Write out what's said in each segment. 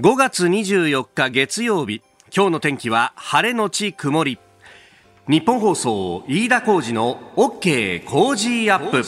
5月24日月曜日。今日の天気は晴れのち曇り。ニッポン放送飯田浩司の OK! Cozy up!。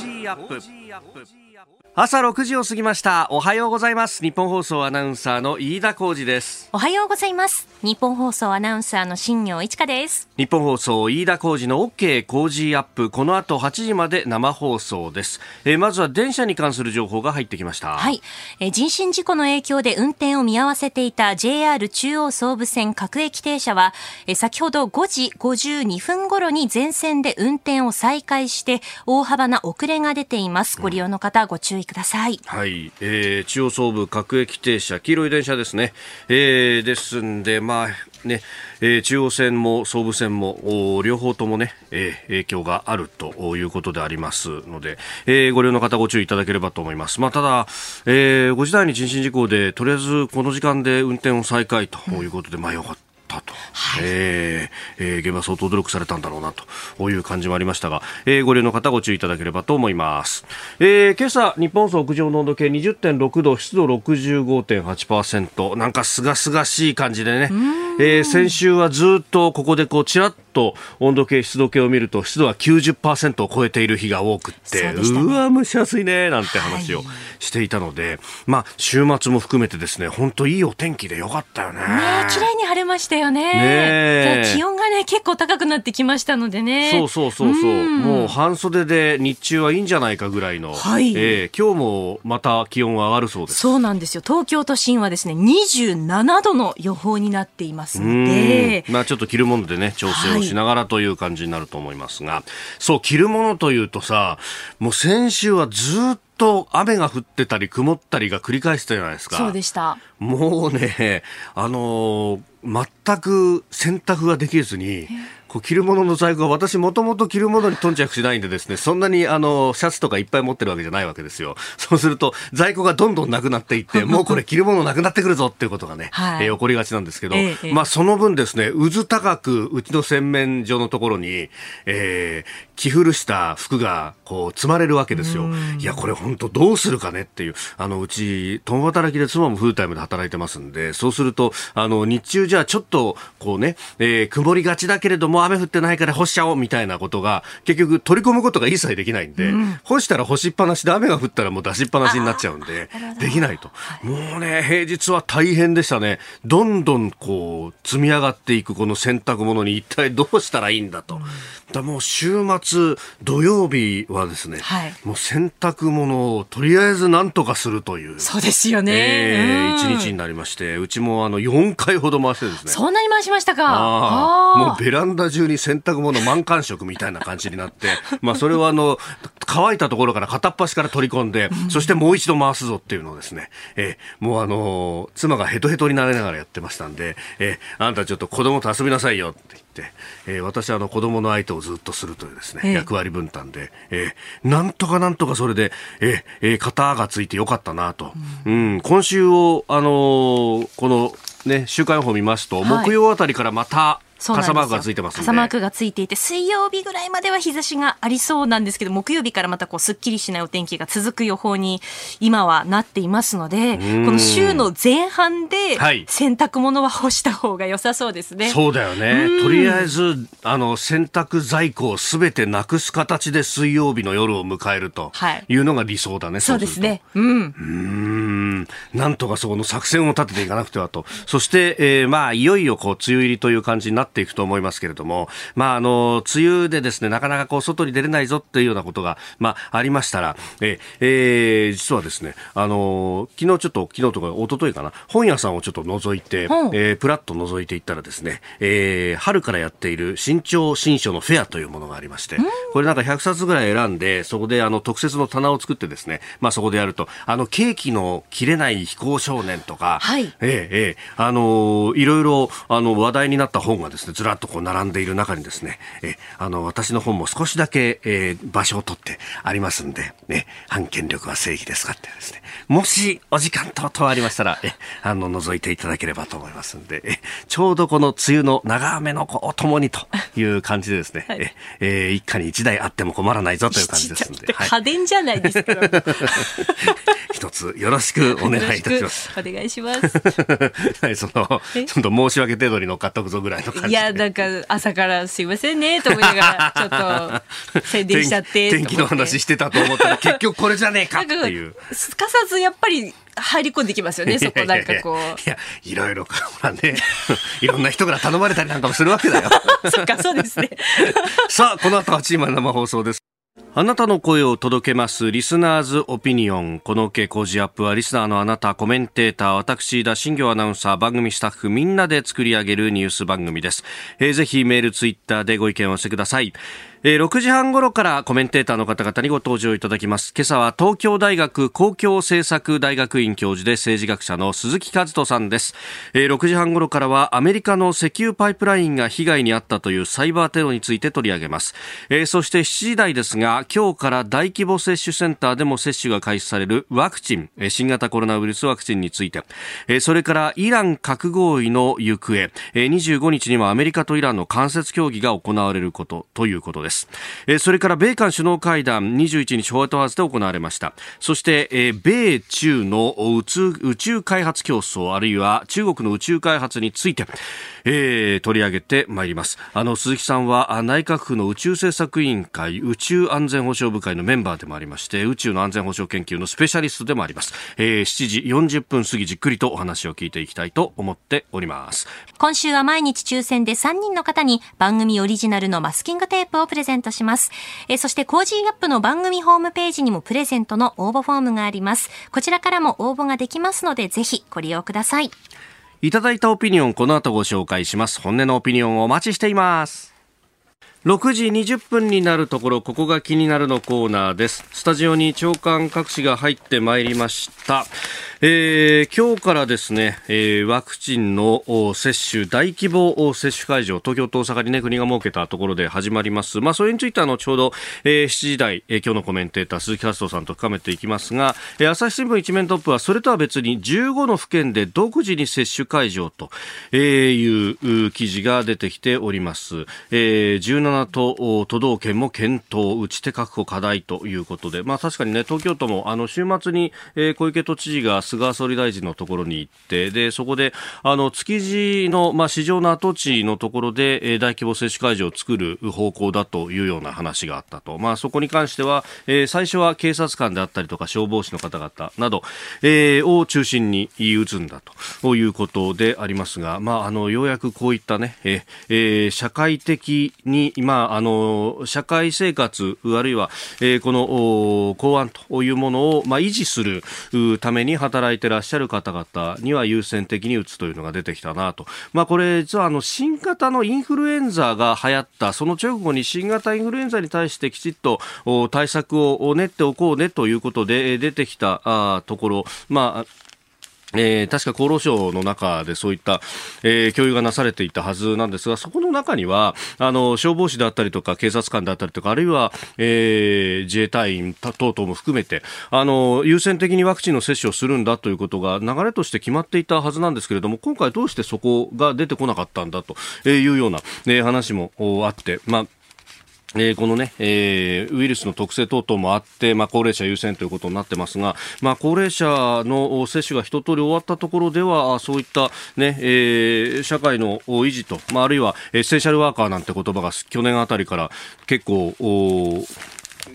朝6時を過ぎました。おはようございます。ニッポン放送アナウンサーの飯田浩司です。おはようございます。ニッポン放送アナウンサーの新行市佳です。ニッポン放送飯田浩司の OK! Cozy up!。この後8時まで生放送です、えー、まずは電車に関する情報が入ってきました。はい、えー、人身事故の影響で運転を見合わせていた JR 中央総武線各駅停車は、えー、先ほど5時52分頃に全線で運転を再開して大幅な遅れが出ています。ご利用の方ご注意ください。はい、えー、中央総武各駅停車、黄色い電車ですね。えー、ですんで、まあ、ね、えー、中央線も総武線も両方ともね、えー、影響があるということでありますので、えー、ご利用の方ご注意いただければと思います。まあ、ただ、えー、5時台に人身事故で、とりあえずこの時間で運転を再開ということで、うん、まあよかった。ったと、はい、えー、えー、現場相当努力されたんだろうなという感じもありましたが、えー、ご利用の方ご注意いただければと思います、えー、今朝日本屋上の温度計20.6度湿度65.8%なんかすがすがしい感じでね、えー、先週はずっとここでこうちらっと温度計、湿度計を見ると湿度は90%を超えている日が多くってう、ね,、わ蒸し暑いねなんて話をしていたので、はい、まあ週末も含めてですね本当いいお天気でよかったよね。ね綺麗に晴れましたよね。ね気温がね結構高くなってきましたのでね。そうそうそうそう。うもう半袖で日中はいいんじゃないかぐらいの。はい。えー、今日もまた気温は上がるそうです。そうなんですよ。東京都心はですね27度の予報になっていますので、まあちょっと着るものでね調整をしながらという感じになると思いますが、そう、着るものというとさ、もう先週はずっと雨が降ってたり曇ったりが繰り返したじゃないですか。そうでした。もうね、あのー、全く洗濯ができずに、こう着るものの在庫が私もともと着るものに頓着しないんでですね、そんなにあの、シャツとかいっぱい持ってるわけじゃないわけですよ。そうすると、在庫がどんどんなくなっていって、もうこれ着るものなくなってくるぞっていうことがね、はい、えー、起こりがちなんですけど、ええ、まあその分ですね、渦高くうちの洗面所のところに、えー、着古した服がこう積まれるわけですよ。いや、これ本当どうするかねっていう、あの、うち、共働きで妻もフルタイムで働いてますんで、そうすると、あの、日中じゃあちょっと、こうね、えー、曇りがちだけれども雨降ってないから干しちゃおうみたいなことが、結局取り込むことが一切できないんで、うん、干したら干しっぱなしで雨が降ったらもう出しっぱなしになっちゃうんで、できないと。もうね、平日は大変でしたね。どんどんこう、積み上がっていくこの洗濯物に一体どうしたらいいんだと。うん。だもう週末土曜日はですね、はい、もう洗濯物をとりあえず何とかするという。そうですよね、えー、一日になりましてうちもあの4回ほど回してですね。そんなに回しましたか。もうベランダ中に洗濯物満感触みたいな感じになって まあそれはあの乾いたところから片っ端から取り込んで、うん、そしてもう一度回すぞっていうのをですね、えー、もうあの妻がヘトヘトになりながらやってましたんで、えー、あんたちょっと子供と遊びなさいよって言って、えー、私はあの子供の相手をずっとするというですね、役割分担で、えー、なんとかなんとかそれで、えー、えー、型がついてよかったなと、うん、うん、今週を、あのー、このね、週間予報見ますと、木曜あたりからまた傘マークがついてます傘マークがついていて水曜日ぐらいまでは日差しがありそうなんですけど木曜日からまたこうすっきりしないお天気が続く予報に今はなっていますのでこの週の前半で洗濯物は干した方が良さそうですね、はい、そうだよね。とりあえずあの洗濯在庫をすべてなくす形で水曜日の夜を迎えるとい。うのが理想だね、はい、そうですね。うん。うん。なんとかそこの作戦を立てていかなくてはと。そして、えー、まあいよいよこう梅雨入りという感じになっていくと思いますけれども、まあ、あの、梅雨でですね、なかなかこう、外に出れないぞっていうようなことが、まあ、ありましたら、え、えー、実はですね、あの、昨日ちょっと、昨日とか一昨日かな、本屋さんをちょっと覗いて、う。ん、えー、プラッと覗いていったらですね、えー、春からやっている新潮新書のフェアというものがありまして、うん、これなんか100冊ぐらい選んで、そこであの、特設の棚を作ってですね、まあ、そこでやると、あの、ケーキの切れない飛行少年とか、はい、ええええあのいろいろ、あの、話題になった本がですですねずらっとこう並んでいる中にですねえあの私の本も少しだけ、えー、場所を取ってありますんで、ね、反権力は正義ですかってですねもしお時間等々ありましたらえあの覗いていただければと思いますんでえちょうどこの梅雨の長雨のおともにという感じでですね、はい、ええー、一家に一台あっても困らないぞという感じですんで、家電じゃないですか 一つよろしくお願いいたします。お願いします。はい、その、ちょっと申し訳程度に乗っかっとくぞぐらいの感じ。いや、なんか朝からすいませんねと思いながら、ちょっと 宣伝しちゃって天気の話してたと思ったら、結局これじゃねえかっていう。すかさずやっぱり入り込んできますよね、そこなんかこう。いや、いろいろ、ほらね、いろんな人から頼まれたりなんかもするわけだよ。そっか、そうですね。さあ、この後8時まで生放送です。あなたの声を届けますリスナーズオピニオン。この OK 工事アップはリスナーのあなた、コメンテーター、私、田新行アナウンサー、番組スタッフみんなで作り上げるニュース番組です。えー、ぜひメール、ツイッターでご意見をしてください。え、6時半頃からコメンテーターの方々にご登場いただきます。今朝は東京大学公共政策大学院教授で政治学者の鈴木和人さんです。え、6時半頃からはアメリカの石油パイプラインが被害に遭ったというサイバーテロについて取り上げます。え、そして7時台ですが、今日から大規模接種センターでも接種が開始されるワクチン、え、新型コロナウイルスワクチンについて、え、それからイラン核合意の行方、え、25日にはアメリカとイランの間接協議が行われることということです。えそれから米韓首脳会談21日ホワイトハウスで行われました。そして、え米中の宇宙開発競争あるいは中国の宇宙開発について、えー、取り上げてまいります。あの鈴木さんは内閣府の宇宙政策委員会宇宙安全保障部会のメンバーでもありまして宇宙の安全保障研究のスペシャリストでもあります、えー、7時40分過ぎじっくりとお話を聞いていきたいと思っております。今週は毎日抽選で3人の方に番組オリジナルのマスキングテープをプレゼントレゼントします。えー、そして Cozy up! の番組ホームページにもプレゼントの応募フォームがあります。こちらからも応募ができますので、ぜひご利用ください。いただいたオピニオン、この後ご紹介します。本音のオピニオンをお待ちしています。6時20分になるところ、ここが気になるのコーナーです。スタジオに朝刊各紙が入ってまいりました。えー、今日からですね、えー、ワクチンの接種、大規模接種会場、東京と大阪にね、国が設けたところで始まります。まあ、それについては後ほど、えー、7時台、えー、今日のコメンテーター、鈴木和人さんと深めていきますが、えー、朝日新聞一面トップは、それとは別に15の府県で独自に接種会場と、えー、いう記事が出てきております。えー、17都都道県も検討、打ち手確保課題ということで、まあ、確かにね、東京都もあの週末に、えー、小池都知事が菅総理大臣のところに行って、で、そこで、あの、築地の、まあ、市場の跡地のところで、えー、大規模接種会場を作る方向だというような話があったと。まあ、そこに関しては、えー、最初は警察官であったりとか消防士の方々など、えー、を中心に打つんだということでありますが、まあ、あの、ようやくこういったね、えー、社会的に、まあ、あの、社会生活、あるいは、えー、この、公安というものを、まあ、維持するために働いてらっしゃる方々には優先的に打つというのが出てきたなと。まあこれ実はあの新型のインフルエンザが流行ったその直後に新型インフルエンザに対してきちっと対策を練っておこうねということで出てきたところ、まあえー、確か厚労省の中でそういった、えー、共有がなされていたはずなんですが、そこの中には、あの、消防士であったりとか、警察官であったりとか、あるいは、えー、自衛隊員等々も含めて、あの、優先的にワクチンの接種をするんだということが流れとして決まっていたはずなんですけれども、今回どうしてそこが出てこなかったんだというような、え、話もあって、まあ、えー、このね、えー、ウイルスの特性等々もあって、まあ、高齢者優先ということになってますが、まあ、高齢者の接種が一通り終わったところでは、そういったね、えー、社会の維持と、まあ、あるいはエッセンシャルワーカーなんて言葉が去年あたりから結構、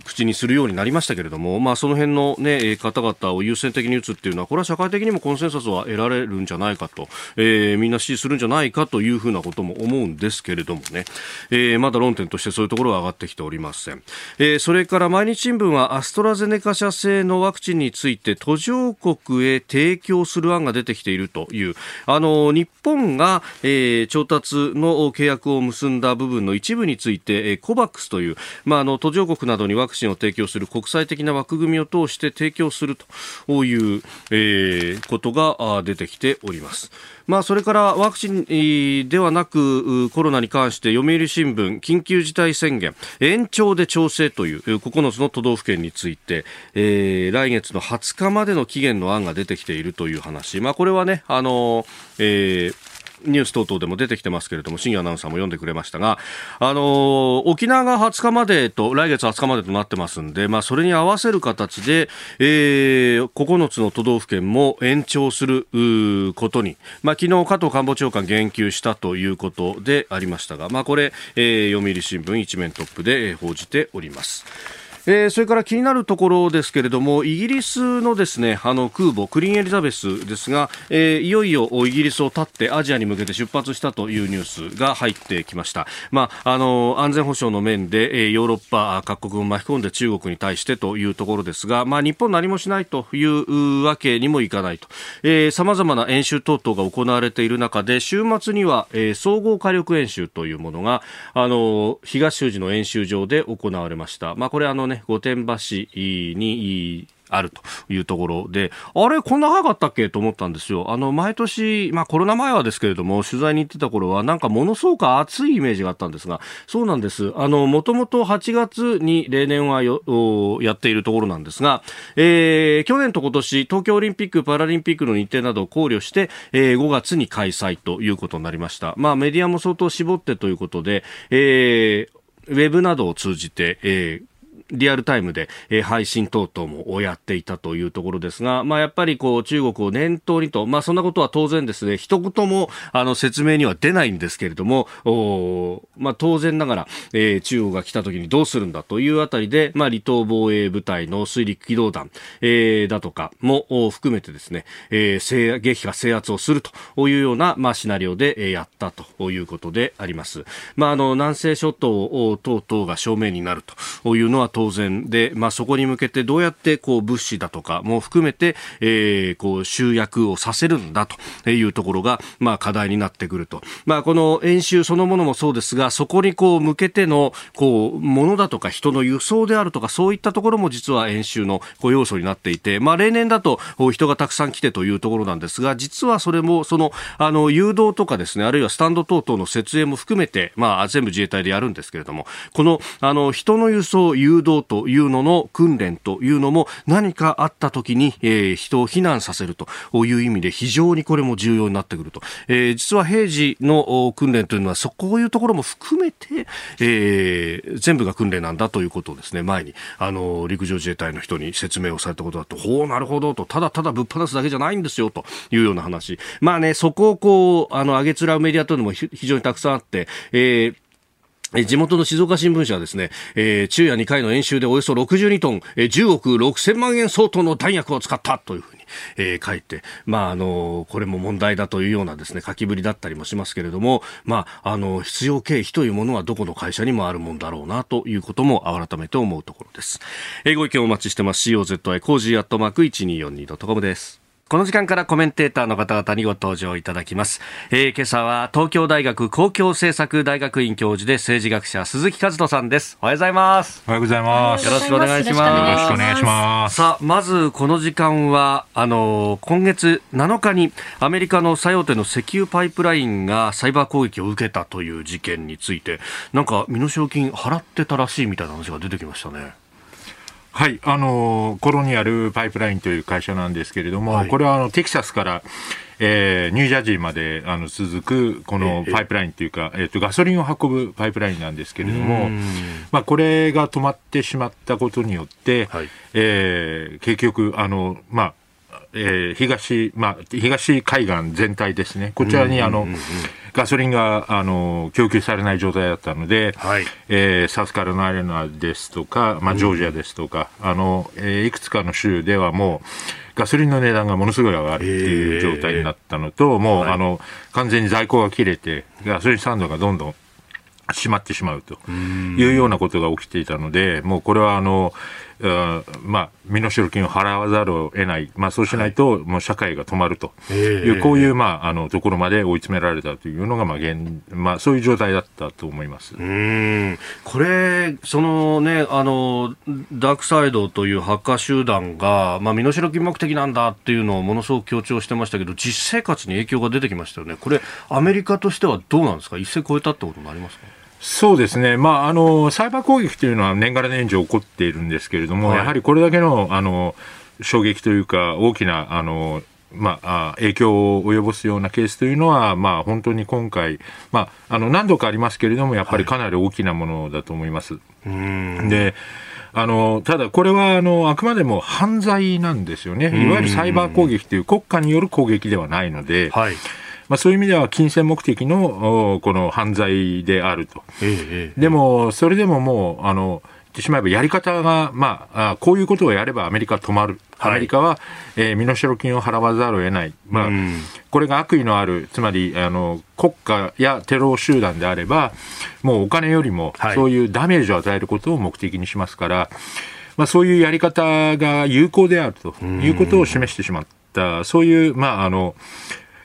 口にするようになりましたけれども、まあ、その辺の、ね、方々を優先的に打つっていうのは、これは社会的にもコンセンサスは得られるんじゃないかと、えー、みんな支持するんじゃないかというふうなことも思うんですけれどもね、えー、まだ論点としてそういうところは上がってきておりません。えー、それから毎日新聞はアストラゼネカ社製のワクチンについて途上国へ提供する案が出てきているという、あの、日本が、えー、調達の契約を結んだ部分の一部について、えー、コバックスという、まあ、あの、途上国などにワクチンを提供する国際的な枠組みを通して提供するという、えー、ことが出てきております。まあ、それからワクチンではなくコロナに関して読売新聞緊急事態宣言延長で調整という9つの都道府県について、えー、来月の20日までの期限の案が出てきているという話、まあ、これはね、あのえーニュース等々でも出てきてますけれども、新アナウンサーも読んでくれましたが、あの、沖縄が20日までと、来月20日までとなってますんで、まあ、それに合わせる形で、えー、9つの都道府県も延長することに、まあ、昨日加藤官房長官言及したということでありましたが、まあ、これ、えー、読売新聞一面トップで報じております。えー、それから気になるところですけれどもイギリスのですねあの空母クリーンエリザベスですが、えー、いよいよイギリスを立ってアジアに向けて出発したというニュースが入ってきました、まあ、あの安全保障の面で、えー、ヨーロッパ各国を巻き込んで中国に対してというところですが、まあ、日本何もしないというわけにもいかないと。さまざまな演習等々が行われている中で週末には、えー、総合火力演習というものがあの東周寺の演習場で行われました、まあ、これあのね、御殿場市にあるというところで、あれ、こんな早かったっけ？と思ったんですよ。あの、毎年、まあコロナ前はですけれども、取材に行ってた頃は、なんかものすごく暑いイメージがあったんですが、そうなんです。あの、もともと8月に例年はやっているところなんですが、えー、去年と今年、東京オリンピック・パラリンピックの日程などを考慮して、えー、5月に開催ということになりました。まあメディアも相当絞ってということで、えー、ウェブなどを通じて、えー、リアルタイムで、えー、配信等々もやっていたというところですが、まあ、やっぱりこう中国を念頭にと、まあ、そんなことは当然ですね、一言もあの説明には出ないんですけれども、おまあ、当然ながら、えー、中国が来た時にどうするんだというあたりで、まあ、離島防衛部隊の水陸機動団、えー、だとかも含めてですね、えー、撃破制圧をするというような、まあ、シナリオで、えー、やったということであります。まあ、あの南西諸島等々が正面になるというのは当当然。で、まあ、そこに向けてどうやってこう物資だとかも含めて、えー、こう集約をさせるんだというところが、まあ、課題になってくると、まあ、この演習そのものもそうですがそこにこう向けてのこう物だとか人の輸送であるとかそういったところも実は演習のこう要素になっていて、まあ、例年だと人がたくさん来てというところなんですが実はそれもそのあの誘導とかですねあるいはスタンド等々の設営も含めて、まあ、全部自衛隊でやるんですけれどもこのあの人の輸送誘導導というのの訓練というのも何かあった時に、えー、人を避難させると。いう意味で非常にこれも重要になってくると、えー、実は平時の訓練というのはそこういうところも含めて、えー、全部が訓練なんだということをですね。前にあの陸上自衛隊の人に説明をされたことだと。ほうなるほどと。ただただぶっ放すだけじゃないんですよというような話。まあねそこをこうあの上げつらうメディアというのも非常にたくさんあって、えー地元の静岡新聞社はですね、えー、昼夜2回の演習でおよそ62トン、えー、10億6000万円相当の弾薬を使ったというふうに、えー、書いて、まあ、あの、これも問題だというようなですね、書きぶりだったりもしますけれども、まあ、あの、必要経費というものはどこの会社にもあるもんだろうなということも改めて思うところです。えー、ご意見をお待ちしてます。 cozy コージーアットマーク 1242.com です。この時間からコメンテーターの方々にご登場いただきます。えー、今朝は東京大学公共政策大学院教授で政治学者鈴木和人さんです。おはようございます。おはようございます。よろしくお願いします。よろしくお願いします。さあ、まずこの時間は、あの、今月7日にアメリカの最大手の石油パイプラインがサイバー攻撃を受けたという事件について、なんか身代金払ってたらしいみたいな話が出てきましたね。はい、あのコロニアルパイプラインという会社なんですけれども、はい、これはあのテキサスから、えー、ニュージャージーまであの続くこのパイプラインというか、えー、えー、とガソリンを運ぶパイプラインなんですけれども、まあ、これが止まってしまったことによって、はい、えー、結局あの、まあえー、東、まあ、東海岸全体ですね、こちらにあの、ガソリンがあの供給されない状態だったので、はい、えー、サウスカロライナですとか、まあ、ジョージアですとか、うん、あのえー、いくつかの州ではもう、ガソリンの値段がものすごい上がるっていう状態になったのと、もう、はい、あの完全に在庫が切れて、ガソリンスタンドがどんどん閉まってしまうというようなことが起きていたので、もうこれはあの、まあ、身代金を払わざるを得ない、まあ、そうしないと、もう社会が止まると。いう、こういう、まあ、あのところまで追い詰められたというのが、まあ現まあ、そういう状態だったと思います。うん。これ、そのねあの、ダークサイドというハッカー集団が、まあ、身代金目的なんだっていうのをものすごく強調してましたけど、実生活に影響が出てきましたよね、これ、アメリカとしてはどうなんですか、一線超えたってことになりますか？そうですね、まあ、あのサイバー攻撃というのは年がら年中起こっているんですけれども、はい、やはりこれだけのあの衝撃というか、大きなあのまあ、影響を及ぼすようなケースというのは、まあ、本当に今回、まあ、あの何度かありますけれども、やっぱりかなり大きなものだと思います。はい、であのただ、これはあのあくまでも犯罪なんですよね、いわゆるサイバー攻撃という国家による攻撃ではないので。はいまあ、そういう意味では金銭目的のこの犯罪であると、ええ、でも、それでももう、あの言ってしまえばやり方が、まあ、こういうことをやればアメリカ止まる。アメリカは、えー、身代金を払わざるを得ない。まあ、これが悪意のある、つまり、あの、国家やテロ集団であれば、もうお金よりも、そういうダメージを与えることを目的にしますから、まあ、そういうやり方が有効であるということを示してしまった、そういう、まあ、あの、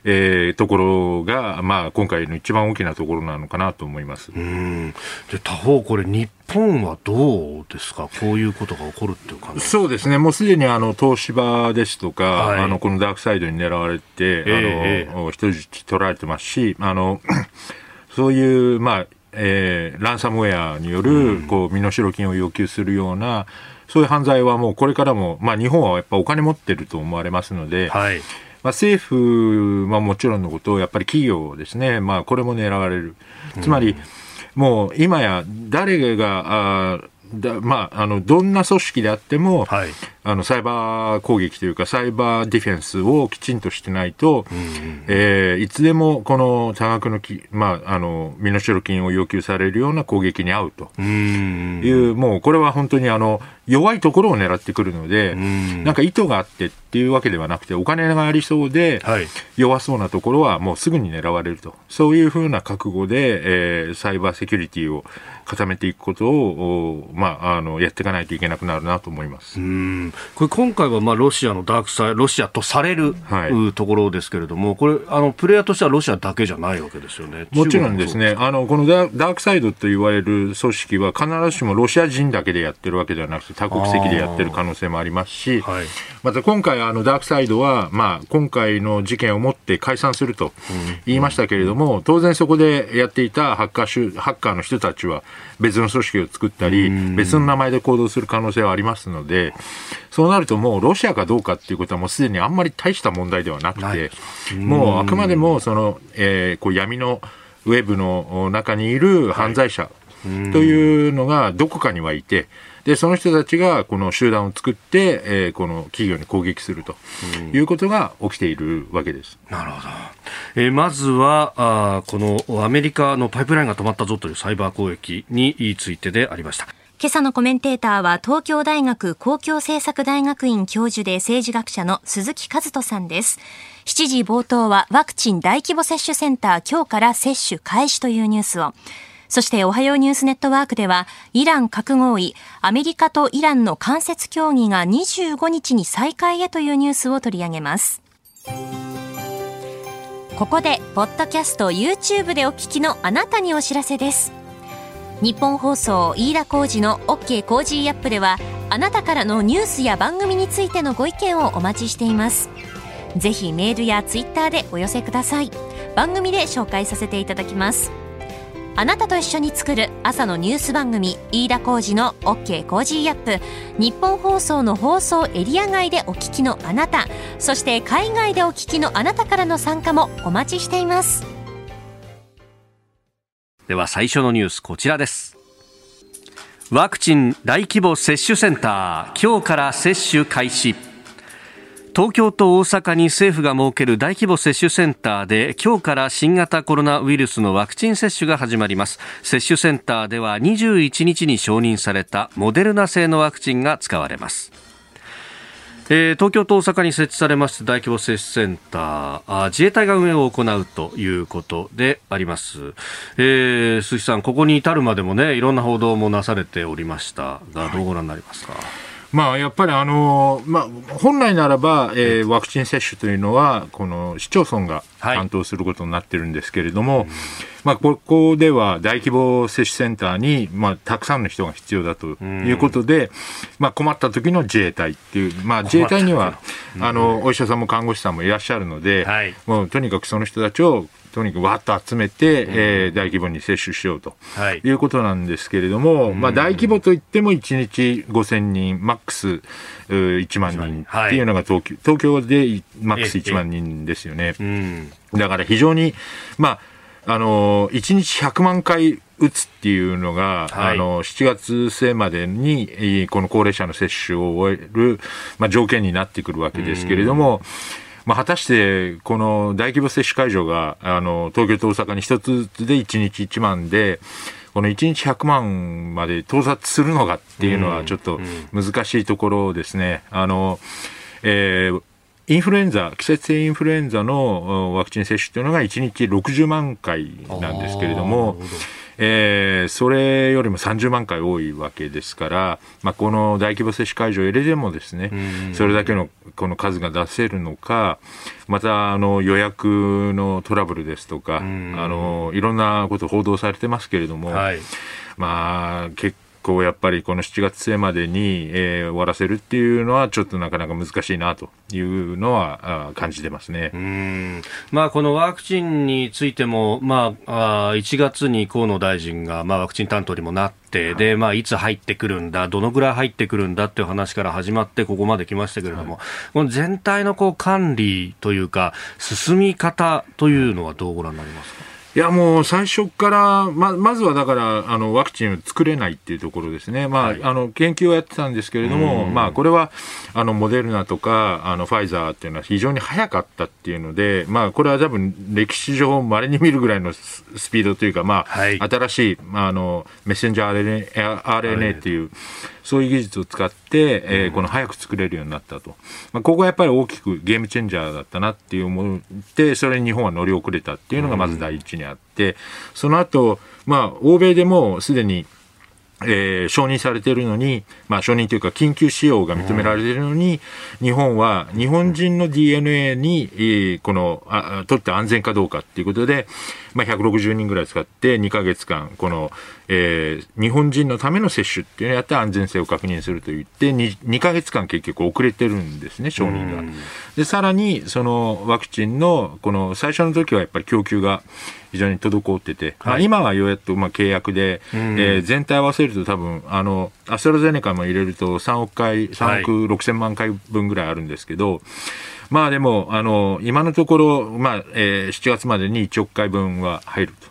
えー、ところが、まあ、今回の一番大きなところなのかなと思います。うん。で他方、これ、日本はどうですか、こういうことが起こるっていう感じそうですね、もうすでにあの東芝ですとか、はい、あのこのダークサイドに狙われて、えー、あの人質取られてますし、あの そういう、まあえー、ランサムウェアによるこう身代金を要求するような、そういう犯罪はもうこれからも、まあ、日本はやっぱお金持ってると思われますので、はいまあ、政府はもちろんのこと、やっぱり企業ですね、まあ、これも狙われる。つまり、もう今や誰が、あだまあ、あのどんな組織であっても、はい、あのサイバー攻撃というかサイバーディフェンスをきちんとしてないと、うんうん、えー、いつでもこの多額のき、まあ、あの身代金を要求されるような攻撃に遭うと。いう、うもうこれは本当にあの弱いところを狙ってくるので、ん。なんか意図があってっていうわけではなくて、お金がありそうで、弱そうなところはもうすぐに狙われると、そういうふうな覚悟で、えー、サイバーセキュリティを固めていくことを、まあ、あのやっていかないといけなくなるなと思います。うんこれ今回はまあロシアのダークサイロシアとされる、はい、ところですけれども、これあの、プレイヤーとしてはロシアだけじゃないわけですよね。もちろんですね、あのこのダークサイドと言われる組織は、必ずしもロシア人だけでやってるわけではなくて、多国籍でやってる可能性もありますし、はい、また今回、あのダークサイドは、まあ、今回の事件をもって解散すると言いましたけれども、当然そこでやっていたハッカーハッカーの人たちは、別の組織を作ったり、別の名前で行動する可能性はありますので、そうなるともうロシアかどうかっていうことはもうすでにあんまり大した問題ではなくて、もうあくまでもその、えー、こう闇のウェブの中にいる犯罪者というのがどこかにはいて、で、その人たちがこの集団を作って、えー、この企業に攻撃するということが起きているわけです。なるほど。えー、まずはあ、このアメリカのパイプラインが止まったぞというサイバー攻撃についてでありました。今朝のコメンテーターは東京大学公共政策大学院教授で政治学者の鈴木和人さんです。7時冒頭はワクチン大規模接種センター今日から接種開始というニュースを。そしておはようニュースネットワークでは、イラン核合意、アメリカとイランの間接協議が25日に再開へというニュースを取り上げます。ここで、ポッドキャスト YouTube でお聞きのあなたにお知らせです。日本放送飯田浩二の OK コージーアップでは、あなたからのニュースや番組についてのご意見をお待ちしています。ぜひメールやツイッターでお寄せください。番組で紹介させていただきます。あなたと一緒に作る朝のニュース番組飯田浩二の OK コージーアップ。日本放送の放送エリア外でお聞きのあなた。そして海外でお聞きのあなたからの参加もお待ちしています。では最初のニュースこちらです。ワクチン大規模接種センター今日から接種開始。東京と大阪に政府が設ける大規模接種センターで今日から新型コロナウイルスのワクチン接種が始まります。接種センターでは21日に承認されたモデルナ製のワクチンが使われます。えー、東京と大阪に設置されます大規模接種センター。あ自衛隊が運営を行うということであります、えー、鈴木さん、ここに至るまでもねいろんな報道もなされておりましたがどうご覧になりますか？まあ、やっぱりあの、まあ、本来ならば、えー、ワクチン接種というのは、この市町村が担当することになってるんですけれども、はい、まあ、ここでは大規模接種センターに、まあ、たくさんの人が必要だということで、まあ、困った時の自衛隊っていう、まあ、自衛隊には、あの、お医者さんも看護師さんもいらっしゃるので、はい、もうとにかくその人たちをとにかくわっと集めて、うん、えー、大規模に接種しようと、はい、いうことなんですけれども、まあ、大規模といっても1日5000人、マックス1万人っていうのが東京,、東京でマックス1万人ですよね。だから非常に、まあ、あの1日100万回打つっていうのが、はい、あの7月末までにこの高齢者の接種を終える、まあ、条件になってくるわけですけれども、まあ、果たしてこの大規模接種会場があの東京と大阪に一つずつで1日1万で、この1日100万まで到達するのかっていうのはちょっと難しいところですね。あのえーインフルエンザ、季節性インフルエンザのワクチン接種というのが1日60万回なんですけれども、えー、それよりも30万回多いわけですから、まあ、この大規模接種会場を入れてもですね、それだけのこの数が出せるのか、またあの予約のトラブルですとか、あのいろんなこと報道されてますけれども、はい、まあ結構やっぱりこの7月末までに、えー、終わらせるっていうのはちょっとなかなか難しいなというのは感じてますね。うん。まあ、このワクチンについても、まあ、あ1月に河野大臣が、まあ、ワクチン担当にもなって、でまあ、いつ入ってくるんだ、どのぐらい入ってくるんだっていう話から始まって、ここまで来ましたけれども、はい、この全体のこう管理というか、進み方というのはどうご覧になりますか？いやもう最初から、ままずはだからあのワクチンを作れないっていうところですね、まあ、はい、あの研究をやってたんですけれども、まあ、これはあのモデルナとかあのファイザーっていうのは非常に早かったっていうので、まあ、これは多分歴史上まれに見るぐらいのスピードというか、まあ、はい、新しいあのメッセンジャー RNA, RNA っていう、そういう技術を使って、えー、この早く作れるようになったと、まあ、ここがやっぱり大きくゲームチェンジャーだったなっていう思ってそれに日本は乗り遅れたっていうのがまず第一にあって、その後、まあ欧米でもすでにえー、承認されているのに、まあ、承認というか緊急使用が認められているのに、うん、日本は日本人の DNA に、えー、このあ取って安全かどうかということで、まあ、160人ぐらい使って2か月間この、えー、日本人のための接種っていうのをやって安全性を確認するといって 2, 2ヶ月間結局遅れてるんですね承認が。うん、でさらにそのワクチンのこの最初の時はやっぱり供給が非常に滞ってて、はい、今はようやっとまあ契約で、うん、えー、全体合わせると多分あのアストラゼネカも入れると3億回3億6千万回分ぐらいあるんですけど、はいまあでも、あの、今のところ、まあ、えー、7月までに1億回分は入ると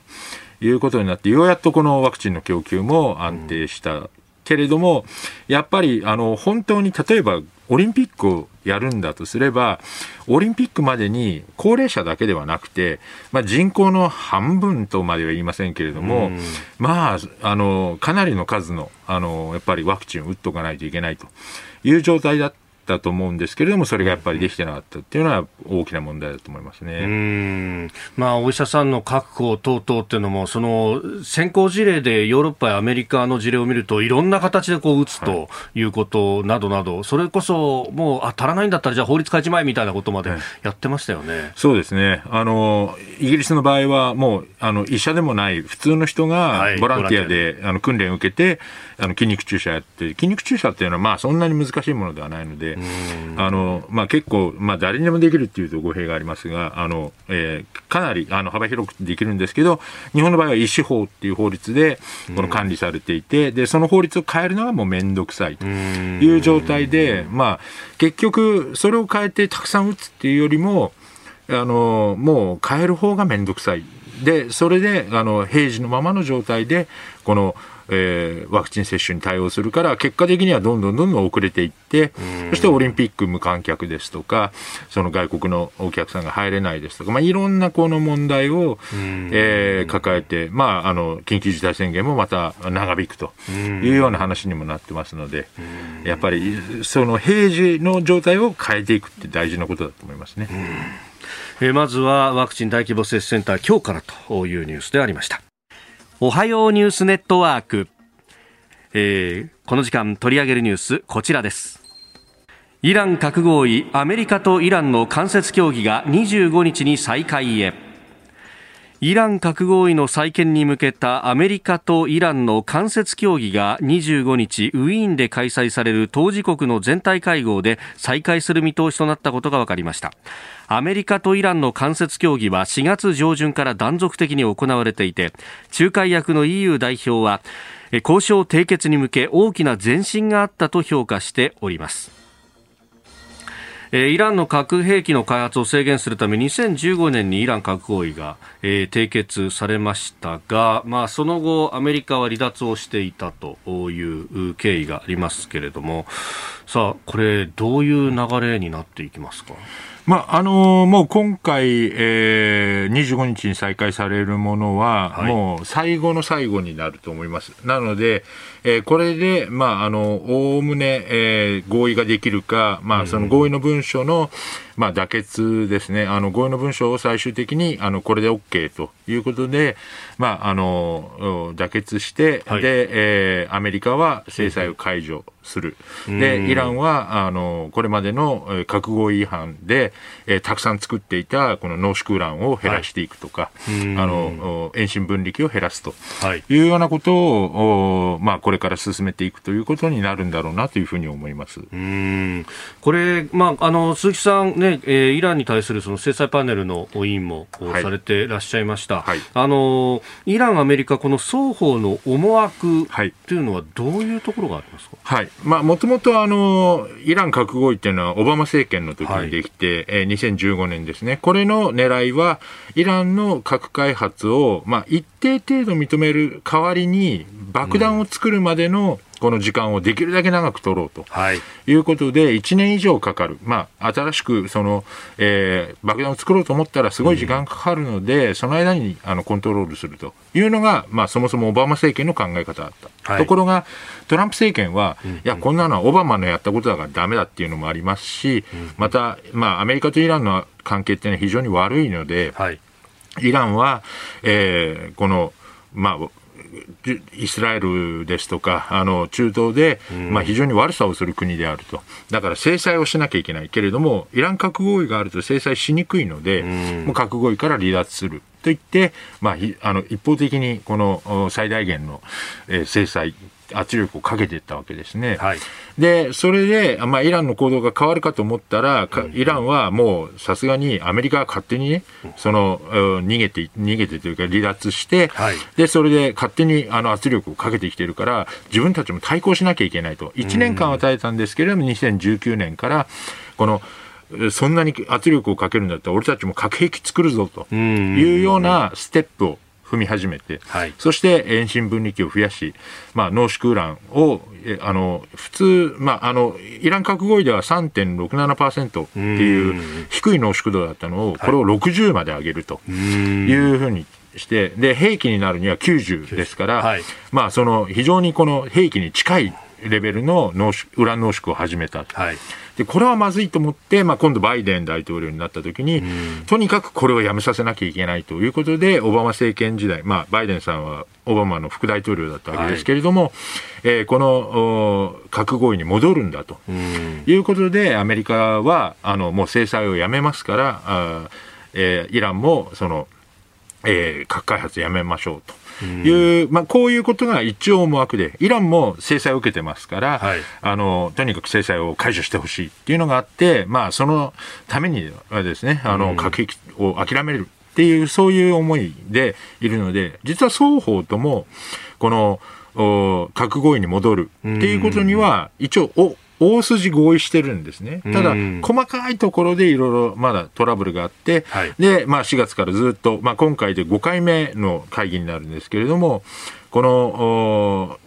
いうことになって、ようやっとこのワクチンの供給も安定したけれども、やっぱり、あの、本当に例えば、オリンピックをやるんだとすれば、オリンピックまでに高齢者だけではなくて、まあ、人口の半分とまでは言いませんけれども、まあ、あの、かなりの数の、あの、やっぱりワクチンを打っとかないといけないという状態だったと思うんですけれども、それがやっぱりできてなかったっていうのは大きな問題だと思いますね。うんまあ、お医者さんの確保等々っていうのも、その先行事例でヨーロッパやアメリカの事例を見ると、いろんな形でこう打つということなどなど、はい、それこそもう、あ、足らないんだったら、じゃあ法律変えちまえみたいなことまでやってましたよね。はい、そうですね。あの、イギリスの場合は、もう、あの、医者でもない普通の人がボランティアで、はい、あの訓練を受けて、あの筋肉注射やって、筋肉注射っていうのは、まあ、そんなに難しいものではないので、あの、まあ、結構、まあ、誰にでもできるっていうと語弊がありますが、あの、えー、かなりあの幅広くできるんですけど、日本の場合は医師法っていう法律でこの管理されていて、で、その法律を変えるのがもうめんどくさいという状態で、まあ、結局、それを変えてたくさん打つっていうよりも、あの、もう変える方がめんどくさい。で、それで、あの、平時のままの状態で、この、えー、ワクチン接種に対応するから、結果的にはどんどんどんどん遅れていって、そしてオリンピック無観客ですとか、その外国のお客さんが入れないですとか、まあ、いろんなこの問題を、えー、抱えて、まあ、あの、緊急事態宣言もまた長引くというような話にもなってますので、やっぱり、その平時の状態を変えていくって大事なことだと思いますね。えー、まずはワクチン大規模接種センター今日からというニュースでありました。おはようニュースネットワーク。えーこの時間取り上げるニュースこちらですイラン核合意アメリカとイランの間接協議が25日に再開へイラン核合意の再建に向けたアメリカとイランの間接協議が25日ウィーンで開催される当事国の全体会合で再開する見通しとなったことが分かりました。アメリカとイランの間接協議は4月上旬から断続的に行われていて仲介役の EU 代表は交渉締結に向け大きな前進があったと評価しております。えイランの核兵器の開発を制限するため2015年にイラン核合意が、えー、締結されましたが、まあ、その後アメリカは離脱をしていたという経緯がありますけれどもさあこれどういう流れになっていきますか？まああのー、もう今回、えー、25日に再開されるものは、はい、もう最後の最後になると思います。なので、えー、これで、まあ、あの、おおむね、えー、合意ができるか、まあ、その合意の文書の、まあ、妥結ですね。あの、合意の文書を最終的に、あの、これで OK ということで、まあ、あの、妥結して、はい、で、えー、アメリカは制裁を解除する。で、イランは、あの、これまでの核合意違反で、えー、たくさん作っていた、この濃縮ウランを減らしていくとか、はい、あの、遠心分離機を減らすというようなことを、まあ、これから進めていくということになるんだろうなというふうに思います。うんこれ、まあ、あの、鈴木さんね、えー、イランに対するその制裁パネルの委員も、はい、されていらっしゃいました。はい、あの、イラン、アメリカ、この双方の思惑というのはどういうところがありますか？はい。まあ、もともとあの、イラン核合意っていうのはオバマ政権の時にできて、はい、えー、2015年ですね。これの狙いは、イランの核開発を、まあ、一定程度認める代わりに、爆弾を作るまでのこの時間をできるだけ長く取ろうと。い。うことで、1年以上かかる、まあ、新しくその、えー、爆弾を作ろうと思ったらすごい時間かかるので、うん、その間にあのコントロールすると。いうのが、まあ、そもそもオバマ政権の考え方だった、はい、ところが、トランプ政権は、うん、いや、こんなのはオバマのやったことだからだめだっていうのもありますし、うん、また、まあ、アメリカとイランの関係っていうのは非常に悪いので、はい、イランは、えー、この、まあ、イスラエルですとか、あの中東で、まあ、非常に悪さをする国であると、だから制裁をしなきゃいけないけれども、イラン核合意があると制裁しにくいので、もう核合意から離脱する。といって、まあ、あの一方的にこの最大限の、えー、制裁圧力をかけていったわけですね。はい、で、それで、まあ、イランの行動が変わるかと思ったら、イランはもうさすがにアメリカが勝手にね、その、逃げて、逃げてというか離脱して、はい、で、それで勝手にあの圧力をかけてきてるから、自分たちも対抗しなきゃいけないと。1年間与えたんですけれども、2019年から、この、そんなに圧力をかけるんだったら俺たちも核兵器作るぞというようなステップを踏み始めて、はい、そして遠心分離機を増やし、まあ、濃縮ウランをあの普通、まあ、あのイラン核合意では3.67%っていう低い濃縮度だったのを、これを60まで上げるというふうにしてで兵器になるには90ですから、はい、まあ、その非常にこの兵器に近いレベルの濃縮ウラン濃縮を始めた。はいでこれはまずいと思って、まあ、今度バイデン大統領になった時に、とにかくこれをやめさせなきゃいけないということでオバマ政権時代、まあ、バイデンさんはオバマの副大統領だったわけですけれども、はい、えー、この核合意に戻るんだと。いうことでアメリカはあのもう制裁をやめますからあ、えー、イランもその、えー、核開発やめましょうと。いう、まあ、こういうことが一応思惑で、イランも制裁を受けてますから、はい、あのとにかく制裁を解除してほしいっていうのがあって、まあ、そのためにはですね、あの核兵器を諦めるっていう、そういう思いでいるので、実は双方とも、この核合意に戻るっていうことには、一応、お大筋合意してるんですね。ただ、細かいところでいろいろまだトラブルがあって、はい、で、まあ4月からずっと、まあ今回で5回目の会議になるんですけれども、この、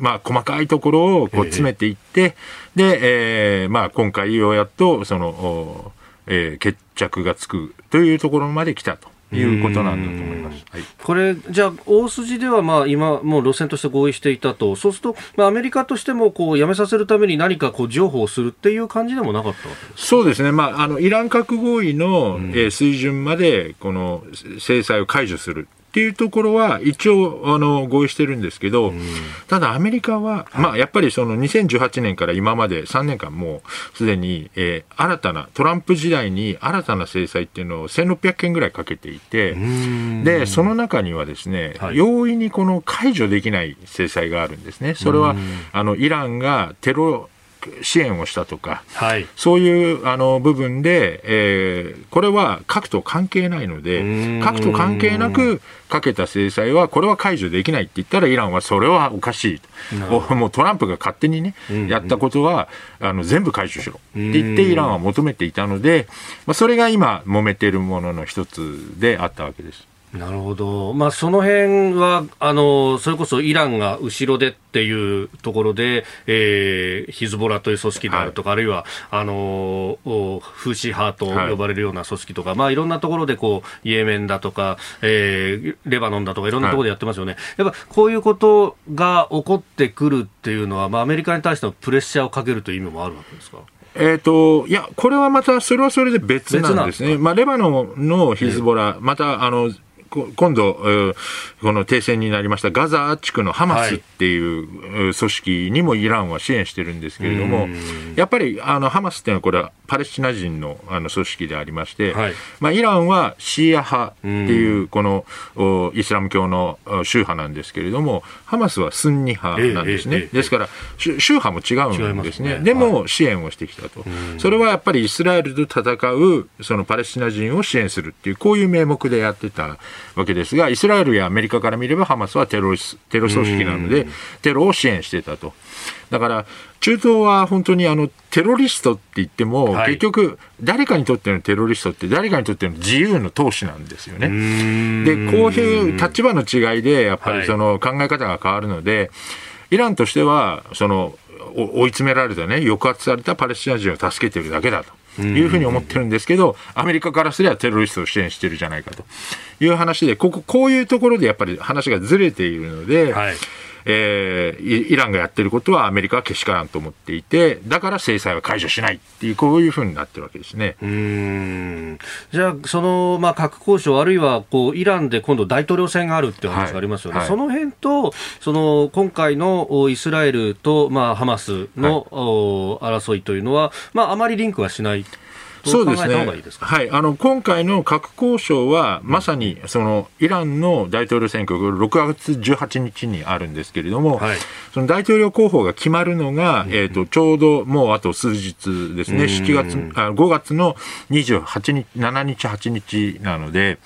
まあ細かいところをこう詰めていって、で、えー、まあ今回ようやっと、その、えー、決着がつくというところまで来たと。いうことなんだと思います、はい、これ、じゃあ、大筋ではまあ今、もう路線として合意していたと、そうすると、まあ、アメリカとしてもこうやめさせるために何かこう譲歩をするっていう感じでもなかったそうですね、まあ、あのイラン核合意の、えー、水準までこの制裁を解除する。っっていうところは一応あの合意してるんですけど、ただアメリカは、まあ、やっぱりその2018年から今まで3年間もうすでに、えー、新たなトランプ時代に新たな制裁っていうのを1600件ぐらいかけていてでその中にはですね、はい、容易にこの解除できない制裁があるんですね。それはあのイランがテロ支援をしたとか、はい、そういうあの部分で、えー、これは核と関係ないので、核と関係なくかけた制裁は、これは解除できないって言ったら、イランはそれはおかしいと、もうトランプが勝手にね、やったことはあの全部解除しろって言って、イランは求めていたので、まあ、それが今、揉めているものの一つであったわけです。なるほど、まあ、その辺はあのそれこそイランが後ろでっていうところで、えー、ヒズボラという組織であるとか、はい、あるいはあのフーシ派と呼ばれるような組織とか、はいまあ、いろんなところでこうイエメンだとか、えー、レバノンだとかいろんなところでやってますよね、はい、やっぱこういうことが起こってくるっていうのは、まあ、アメリカに対してのプレッシャーをかけるという意味もあるわけですか？えーと、いや、これはまた、それはそれで別なんですね、まあ、レバノンのヒズボラ、またあの今度、この停戦になりましたガザ地区のハマスっていう組織にもイランは支援してるんですけれども、やっぱりあのハマスっていうのはこれはパレスチナ人のあの組織でありまして、はい、まあ、イランはシーア派っていうこのイスラム教の宗派なんですけれども、ハマスはスンニ派なんですね。ですから、宗派も違うんですね。すね。でも支援をしてきたと、はい、それはやっぱりイスラエルと戦うそのパレスチナ人を支援するっていう、こういう名目でやってたわけですが、イスラエルやアメリカから見ればハマスはテロテロ組織なので、テロを支援してたと。だから中東は本当にあのテロリストって言っても、はい、結局、誰かにとってのテロリストって、誰かにとっての自由の闘志なんですよね。で、こういう立場の違いで、やっぱりその考え方が変わるので、はい、イランとしては、その追い詰められたね、抑圧されたパレスチナ人を助けてるだけだと。いうふうに思ってるんですけど、アメリカからすればテロリストを支援してるじゃないかという話で、ここ、こういうところでやっぱり話がずれているので、はい。えー、イランがやってることはアメリカはけしからんと思っていて、だから制裁は解除しないっていう、こういうふうになってるわけですね。うんじゃあ、その、まあ、核交渉、あるいはこうイランで今度、大統領選があるっていう話がありますよね、はいはい、その辺と、その今回のイスラエルと、まあ、ハマスの、はい、争いというのは、まあ、あまりリンクはしない。そうですね。はい。あの、今回の核交渉は、まさに、その、イランの大統領選挙が6月18日にあるんですけれども、はい、その大統領候補が決まるのが、えっ、と、ちょうどもうあと数日ですね、7月、あ5月の28日、7日、8日なので、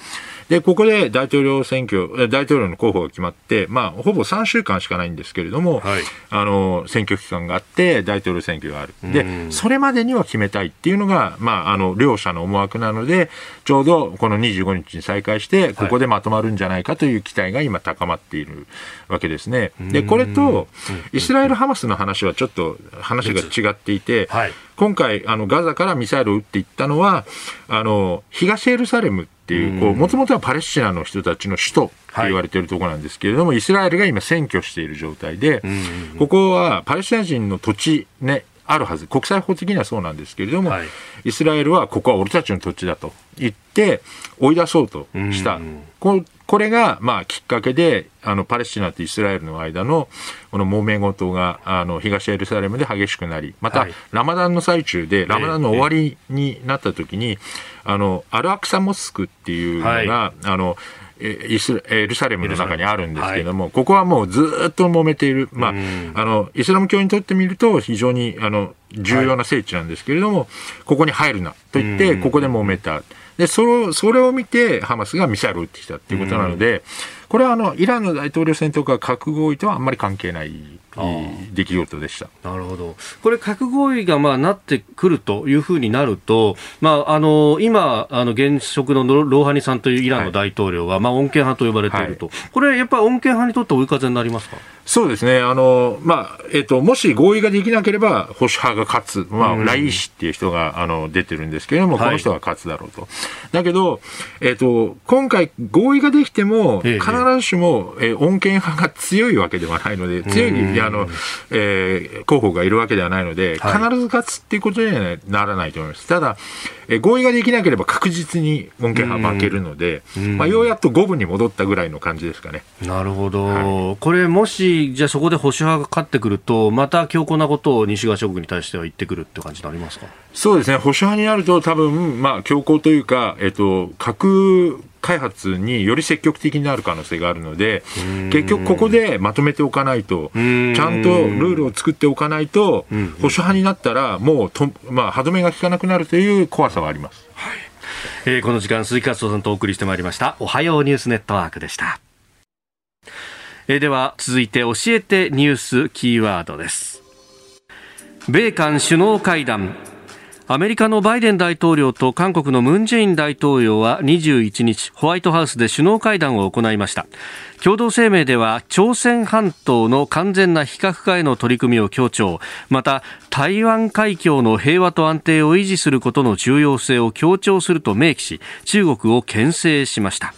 で、ここで大統領選挙、大統領の候補が決まって、まあ、ほぼ3週間しかないんですけれども、はい、あの、選挙期間があって、大統領選挙がある。で、それまでには決めたいっていうのが、まあ、あの、両者の思惑なので、ちょうどこの25日に再開して、ここでまとまるんじゃないかという期待が今高まっているわけですね。で、これと、イスラエル・ハマスの話はちょっと話が違っていて、はい、今回、あの、ガザからミサイルを撃っていったのは、あの、東エルサレムっていう、もともとはパレスチナの人たちの首都って言われているところなんですけれども、はい、イスラエルが今占拠している状態で、ここはパレスチナ人の土地ね、あるはず、国際法的にはそうなんですけれども、はい、イスラエルはここは俺たちの土地だと言って、追い出そうとした、ここれがまあきっかけで、あのパレスチナとイスラエルの間のこの揉め事があの東エルサレムで激しくなり、また、ラマダンの最中で、ラマダンの終わりになった時に、あのアルアクサモスクっていうのが、はい、あのイスエルサレムの中にあるんですけれども、はい、ここはもうずっと揉めている、まあ、あのイスラム教にとってみると、非常にあの重要な聖地なんですけれども、はい、ここに入るなと言って、ここで揉めた。でそれそれを見て、ハマスがミサイルを撃ってきたっていうことなので、これはあのイランの大統領選とか核合意とはあんまり関係ない出来事でした。なるほど、これ、核合意がまあなってくるというふうになると、まあ、あの今、あの現職のローハニさんというイランの大統領は、はい、まあ、穏健派と呼ばれていると、はい、これ、やっぱり穏健派にとって追い風になりますか？そうですね、あのまあえーと、もし合意ができなければ、保守派が勝つ、まあ、ライシっていう人があの出てるんですけれども、この人が勝つだろうと。だけど、えーと、今回、合意ができても、必ずしも、えー、穏健派が強いわけではないので、強いあの、えー、候補がいるわけではないので、必ず勝つっていうことにはならないと思います。ただ、えー、合意ができなければ確実に穏健派負けるので、まあ、ようやっと五分に戻ったぐらいの感じですかね。なるほど。はい、これ、もし、じゃあそこで保守派が勝ってくると、また強硬なことを西側諸国に対しては言ってくるって感じになりますか？そうですね。保守派になると多分、まあ、強硬というか、えっと、核開発により積極的になる可能性があるので、結局ここでまとめておかないと、ちゃんとルールを作っておかないと、保守派になったら、もうと、まあ、歯止めが効かなくなるという怖さはあります。はいえー、この時間、鈴木勝人さんとお送りしてまいりました、おはようニュースネットワークでした。え、では、続いて教えてニュースキーワードです。米韓首脳会談。アメリカのバイデン大統領と韓国のムン・ジェイン大統領は21日ホワイトハウスで首脳会談を行いました。共同声明では朝鮮半島の完全な非核化への取り組みを強調。また台湾海峡の平和と安定を維持することの重要性を強調すると明記し中国を牽制しました。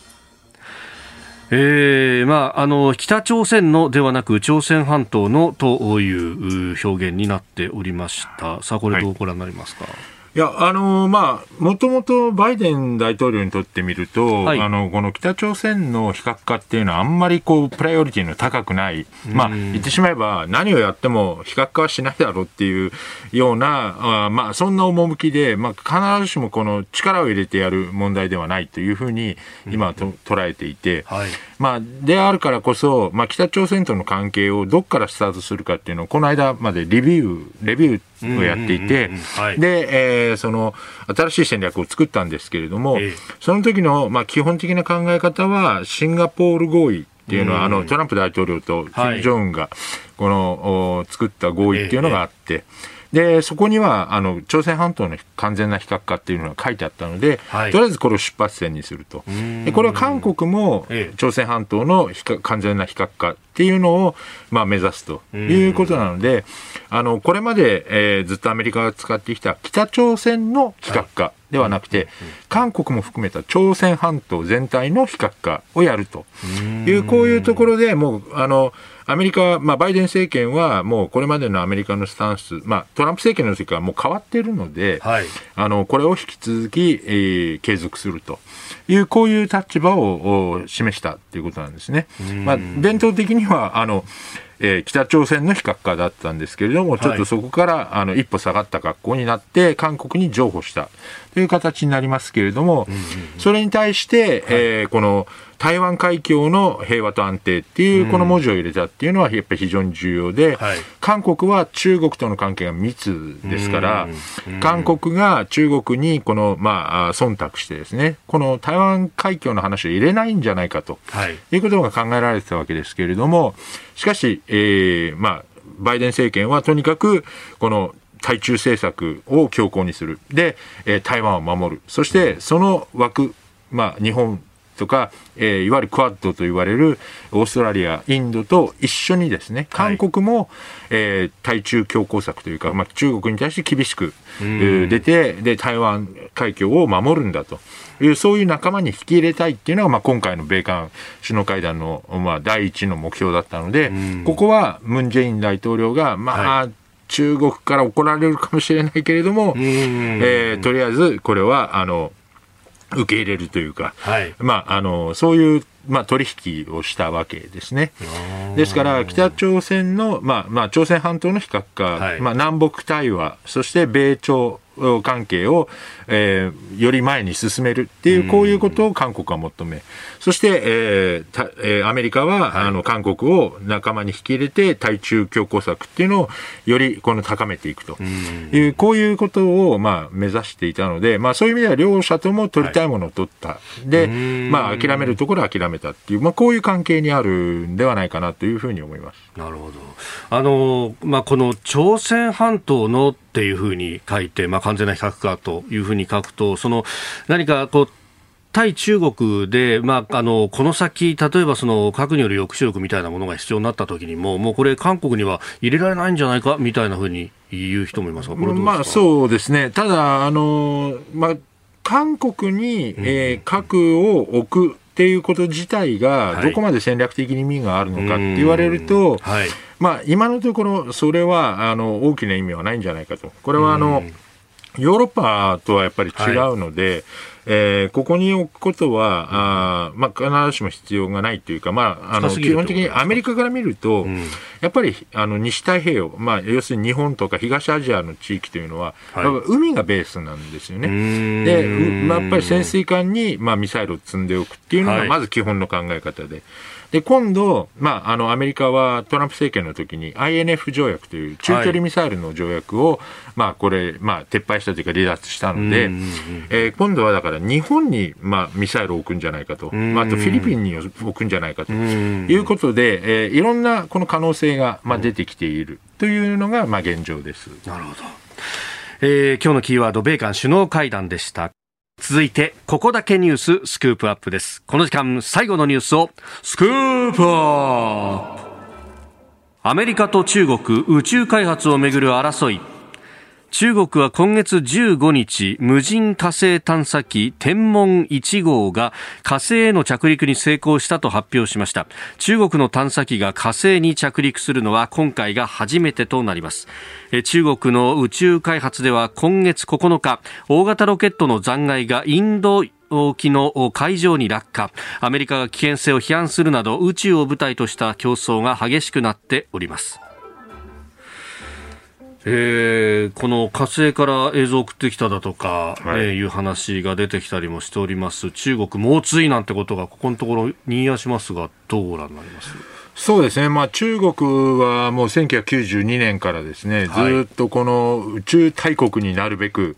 えーまあ、あの北朝鮮のではなく朝鮮半島のという表現になっておりました。さあ、これどうご覧になりますか？はいいや、あのー、まあ、もともとバイデン大統領にとってみると、はい、あの、この北朝鮮の非核化っていうのはあんまりこう、プライオリティの高くない、まあ、言ってしまえば何をやっても非核化はしないだろうっていうような、あまあ、そんな趣で、まあ、必ずしもこの力を入れてやる問題ではないというふうに今はと、捉えていて、はい、まあ、であるからこそ、まあ、北朝鮮との関係をどこからスタートするかっていうのを、この間までレビュー、レビューをやっていて、で、えー、その新しい戦略を作ったんですけれども、えー、その時のまあ基本的な考え方は、シンガポール合意っていうのは、あのトランプ大統領と金正恩がこの、作った合意っていうのがあって、えーで、そこには、あの、朝鮮半島の完全な非核化っていうのが書いてあったので、はい、とりあえずこれを出発点にすると。でこれは韓国も、朝鮮半島の完全な非核化っていうのを、まあ、目指すということなので、あの、これまで、えー、ずっとアメリカが使ってきた北朝鮮の非核化ではなくて、韓国も含めた朝鮮半島全体の非核化をやるという、こういうところでもう、あの、アメリカは、まあ、バイデン政権はもうこれまでのアメリカのスタンス、まあ、トランプ政権の時はもう変わっているので、はい、あのこれを引き続き、えー、継続すると。いう、こういう立場を示したということなんですね。まあ、伝統的にはあのえー、北朝鮮の非核化だったんですけれども、ちょっとそこから、はい、あの一歩下がった格好になって、韓国に譲歩したという形になりますけれども、それに対して、えー、この台湾海峡の平和と安定っていうこの文字を入れたっていうのはやっぱり非常に重要で、はい、韓国は中国との関係が密ですから、韓国が中国にこの、まあ、忖度してですね、この台湾海峡の話を入れないんじゃないかと、はい、いうことが考えられてたわけですけれども、しかし、えー、まあ、バイデン政権はとにかく、この対中政策を強硬にする。で、えー、台湾を守る。そして、その枠、まあ、日本とか、えー、いわゆるクアッドと言われるオーストラリア、インドと一緒にですね、韓国も、はい、えー、対中強硬策というか、まあ、中国に対して厳しく、出て、で、台湾海峡を守るんだと。いうそういう仲間に引き入れたいっていうのが、まあ、今回の米韓首脳会談の、まあ、第一の目標だったので、ここはムン・ジェイン大統領が、まあ、はい、中国から怒られるかもしれないけれども、えー、とりあえずこれはあの受け入れるというか、はい、まあ、あのそういうまあ、取引をしたわけですね。ですから、北朝鮮の、まあまあ、朝鮮半島の非核化、はい、まあ、南北対話、そして米朝関係を、えー、より前に進めるっていう、こういうことを韓国は求め、そして、えーえー、アメリカは、はい、あの韓国を仲間に引き入れて、対中強硬策っていうのをよりこの高めていくと。いう、こういうことを、まあ、目指していたので、まあ、そういう意味では両者とも取りたいものを取った、はい、で、まあ、諦めるところは諦めたっていう、まあ、こういう関係にあるんではないかなというふうに思います。なるほど。あの、まあ、この朝鮮半島のっていうふうに書いて、まあ、完全な非核化というふうに書くと、その何かこう、対中国で、まあ、あのこの先、例えばその核による抑止力みたいなものが必要になったときにも、もうこれ、韓国には入れられないんじゃないかみたいなふうに言う人もいますが、まあ、そうですね、ただ、あのまあ、韓国に、えー、核を置くっっていうこと自体がどこまで戦略的に意味があるのかって言われると、はい、まあ、今のところそれはあの大きな意味はないんじゃないかと。これはあの、ヨーロッパとはやっぱり違うので、はいえー、ここに置くことは、あまあ、必ずしも必要がないというか、まあ、あの基本的にアメリカから見ると、うん、やっぱりあの西太平洋、まあ、要するに日本とか東アジアの地域というのは、はい、海がベースなんですよね。で、まあ、やっぱり潜水艦に、まあ、ミサイルを積んでおくっていうのが、まず基本の考え方で。はいで、今度、まあ、あの、アメリカはトランプ政権の時に INF 条約という中距離ミサイルの条約を、はい、まあ、これ、まあ、撤廃したというか離脱したので、えー、今度はだから日本に、まあ、ミサイルを置くんじゃないかと、まあ、あとフィリピンに置くんじゃないかということで、えー、いろんなこの可能性が、まあ、出てきているというのが、まあ、現状です。なるほど。えー、今日のキーワード、米韓首脳会談でした。続いて、ここだけニューススクープアップです。この時間、最後のニュースを、スクープアップアメリカと中国、宇宙開発をめぐる争い。中国は今月15日、無人火星探査機天文1号が火星への着陸に成功したと発表しました。中国の探査機が火星に着陸するのは今回が初めてとなります。中国の宇宙開発では今月9日、大型ロケットの残骸がインド沖の海上に落下アメリカが危険性を批判するなど宇宙を舞台とした競争が激しくなっておりますえー、この火星から映像を送ってきただとか、はい、えー、いう話が出てきたりもしております。中国猛追なんてことがここのところにやしますがどうご覧になります？そうですね、まあ、中国はもう1992年からですね、ずっとこの宇宙大国になるべく、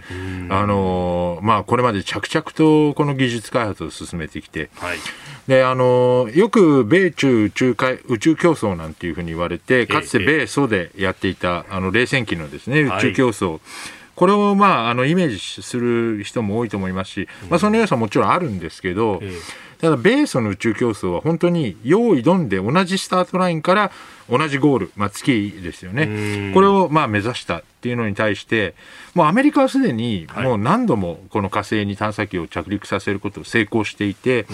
あのまあ、これまで着々とこの技術開発を進めてきて、はい、であのよく米中宇宙宇宙競争なんていうふうに言われて、かつて米ソでやっていたあの冷戦期のですね宇宙競争、はいこれを、まあ、あのイメージする人も多いと思いますし、まあ、その要素はもちろんあるんですけど、ただ、米ソの宇宙競争は本当に用意どんで同じスタートラインから同じゴール、まあ、月ですよね。これをまあ目指したっていうのに対して、もうアメリカはすでにもう何度もこの火星に探査機を着陸させることを成功していて、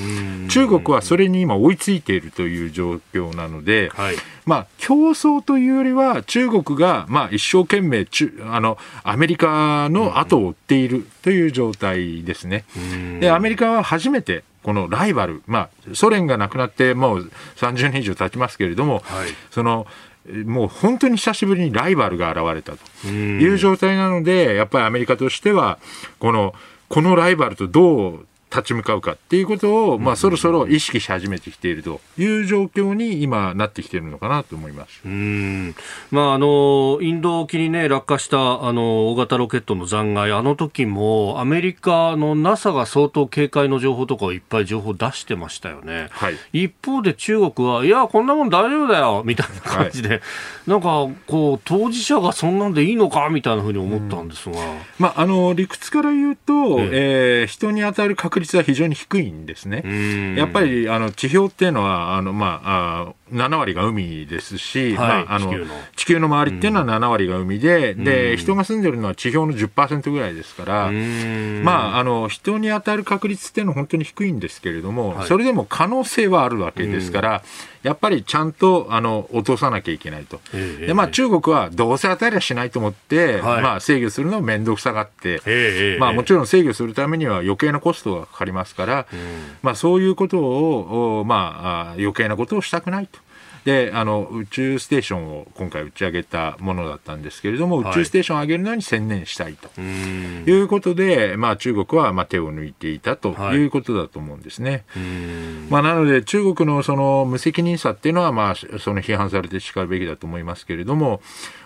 中国はそれに今追いついているという状況なので、はい、まあ競争というよりは中国がまあ一生懸命あのアメリカの後を追っているという状態ですね。でアメリカは初めてこのライバル、まあ、ソ連がなくなってもう30年以上経ちますけれども、はい、そのもう本当に久しぶりにライバルが現れたと。いう状態なので、やっぱりアメリカとしては、この、このライバルとどう立ち向かうかっていうことを、まあ、そろそろ意識し始めてきているという状況に今なってきているのかなと思います。うん。まあ、あのインド沖に、ね、落下したあの大型ロケットの残骸、あの時もアメリカの NASA が相当警戒の情報とかをいっぱい情報出してましたよね、はい、一方で中国は、いや、こんなもん大丈夫だよみたいな感じで、はい、なんかこう当事者がそんなんでいいのかみたいなふうに思ったんですが、まあ、あの理屈から言うと、ええ。ー、人に当たる確率は非常に低いんですね。やっぱりあの地表っていうのはあの、まあ、あ7割が海ですし、はい、まあ、あの地球の。周りっていうのは7割が海で、で人が住んでるのは地表の10%ぐらいですから、まあ、あの人に当たる確率っていうのは本当に低いんですけれども、はい、それでも可能性はあるわけですから、やっぱりちゃんとあの落とさなきゃいけないと。でまあ、中国はどうせ当たりはしないと思って、はい、まあ、制御するのを面倒くさがって、まあ、もちろん制御するためには余計なコストがかかりますから、まあ、そういうことを、まあ、余計なことをしたくないと。であの宇宙ステーションを今回打ち上げたものだったんですけれども、宇宙ステーションを上げるのに専念したいということで、まあ、中国はまあ手を抜いていたとい。うことだと思うんですね。はい、まあ、なので中国のその無責任さっていうのは、まあ、その批判されてしかるべきだと思いますけれども、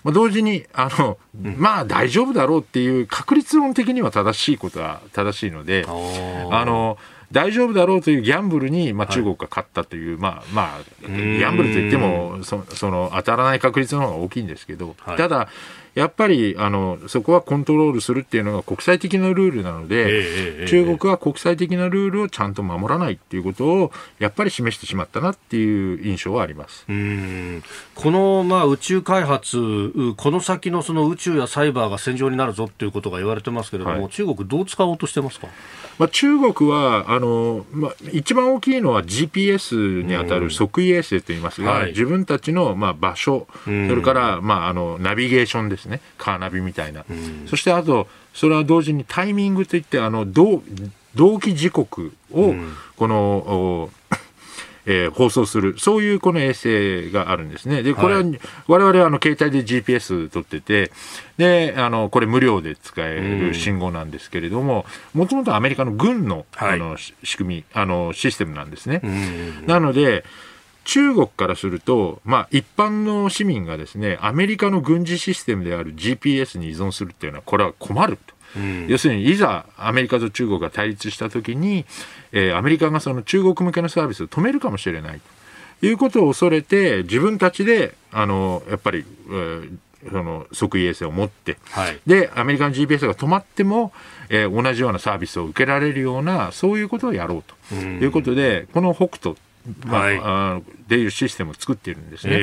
まあ、同時にあの、まあ大丈夫だろうっていう確率論的には正しいことは正しいので、あの大丈夫だろうというギャンブルに、まあ、中国が勝ったという、はい、まあまあ、ギャンブルといってもそその当たらない確率の方が大きいんですけど、はい、ただ、やっぱりあのそこはコントロールするっていうのが国際的なルールなので、中国は国際的なルールをちゃんと守らないっていうことをやっぱり示してしまったなっていう印象はあります。うん。この、まあ、宇宙開発、この先のその宇宙やサイバーが戦場になるぞっていうことが言われてますけれども、はい、中国、どう使おうとしてますか？まあ、中国はあの、まあ、一番大きいのは GPS に当たる測位衛星といいますが、はい、自分たちの、まあ、場所、それから、まあ、あのナビゲーションですね、カーナビみたいな、そしてあと、それは同時にタイミングといって、あの同同期時刻を、この、えー、放送する、そういうこの衛星があるんですね。で、これは、われわれはあの携帯で GPS 取ってて、で、あの、これ無料で使える信号なんですけれども、もともとアメリカの軍の、あの、仕組み、あの、システムなんですね。なので、中国からすると、まあ、一般の市民がですね、アメリカの軍事システムである GPS に依存するっていうのは、これは困ると。うん、要するに、いざアメリカと中国が対立したときに、えー、アメリカがその中国向けのサービスを止めるかもしれないと。いうことを恐れて、自分たちで、あの、やっぱり、えーその即位衛星を持って、はい、でアメリカの GPS が止まっても、えー、同じようなサービスを受けられるようなそういうことをやろうと。いうことで、この北斗まあ、はい、あでいうシステムを作っているんですね、え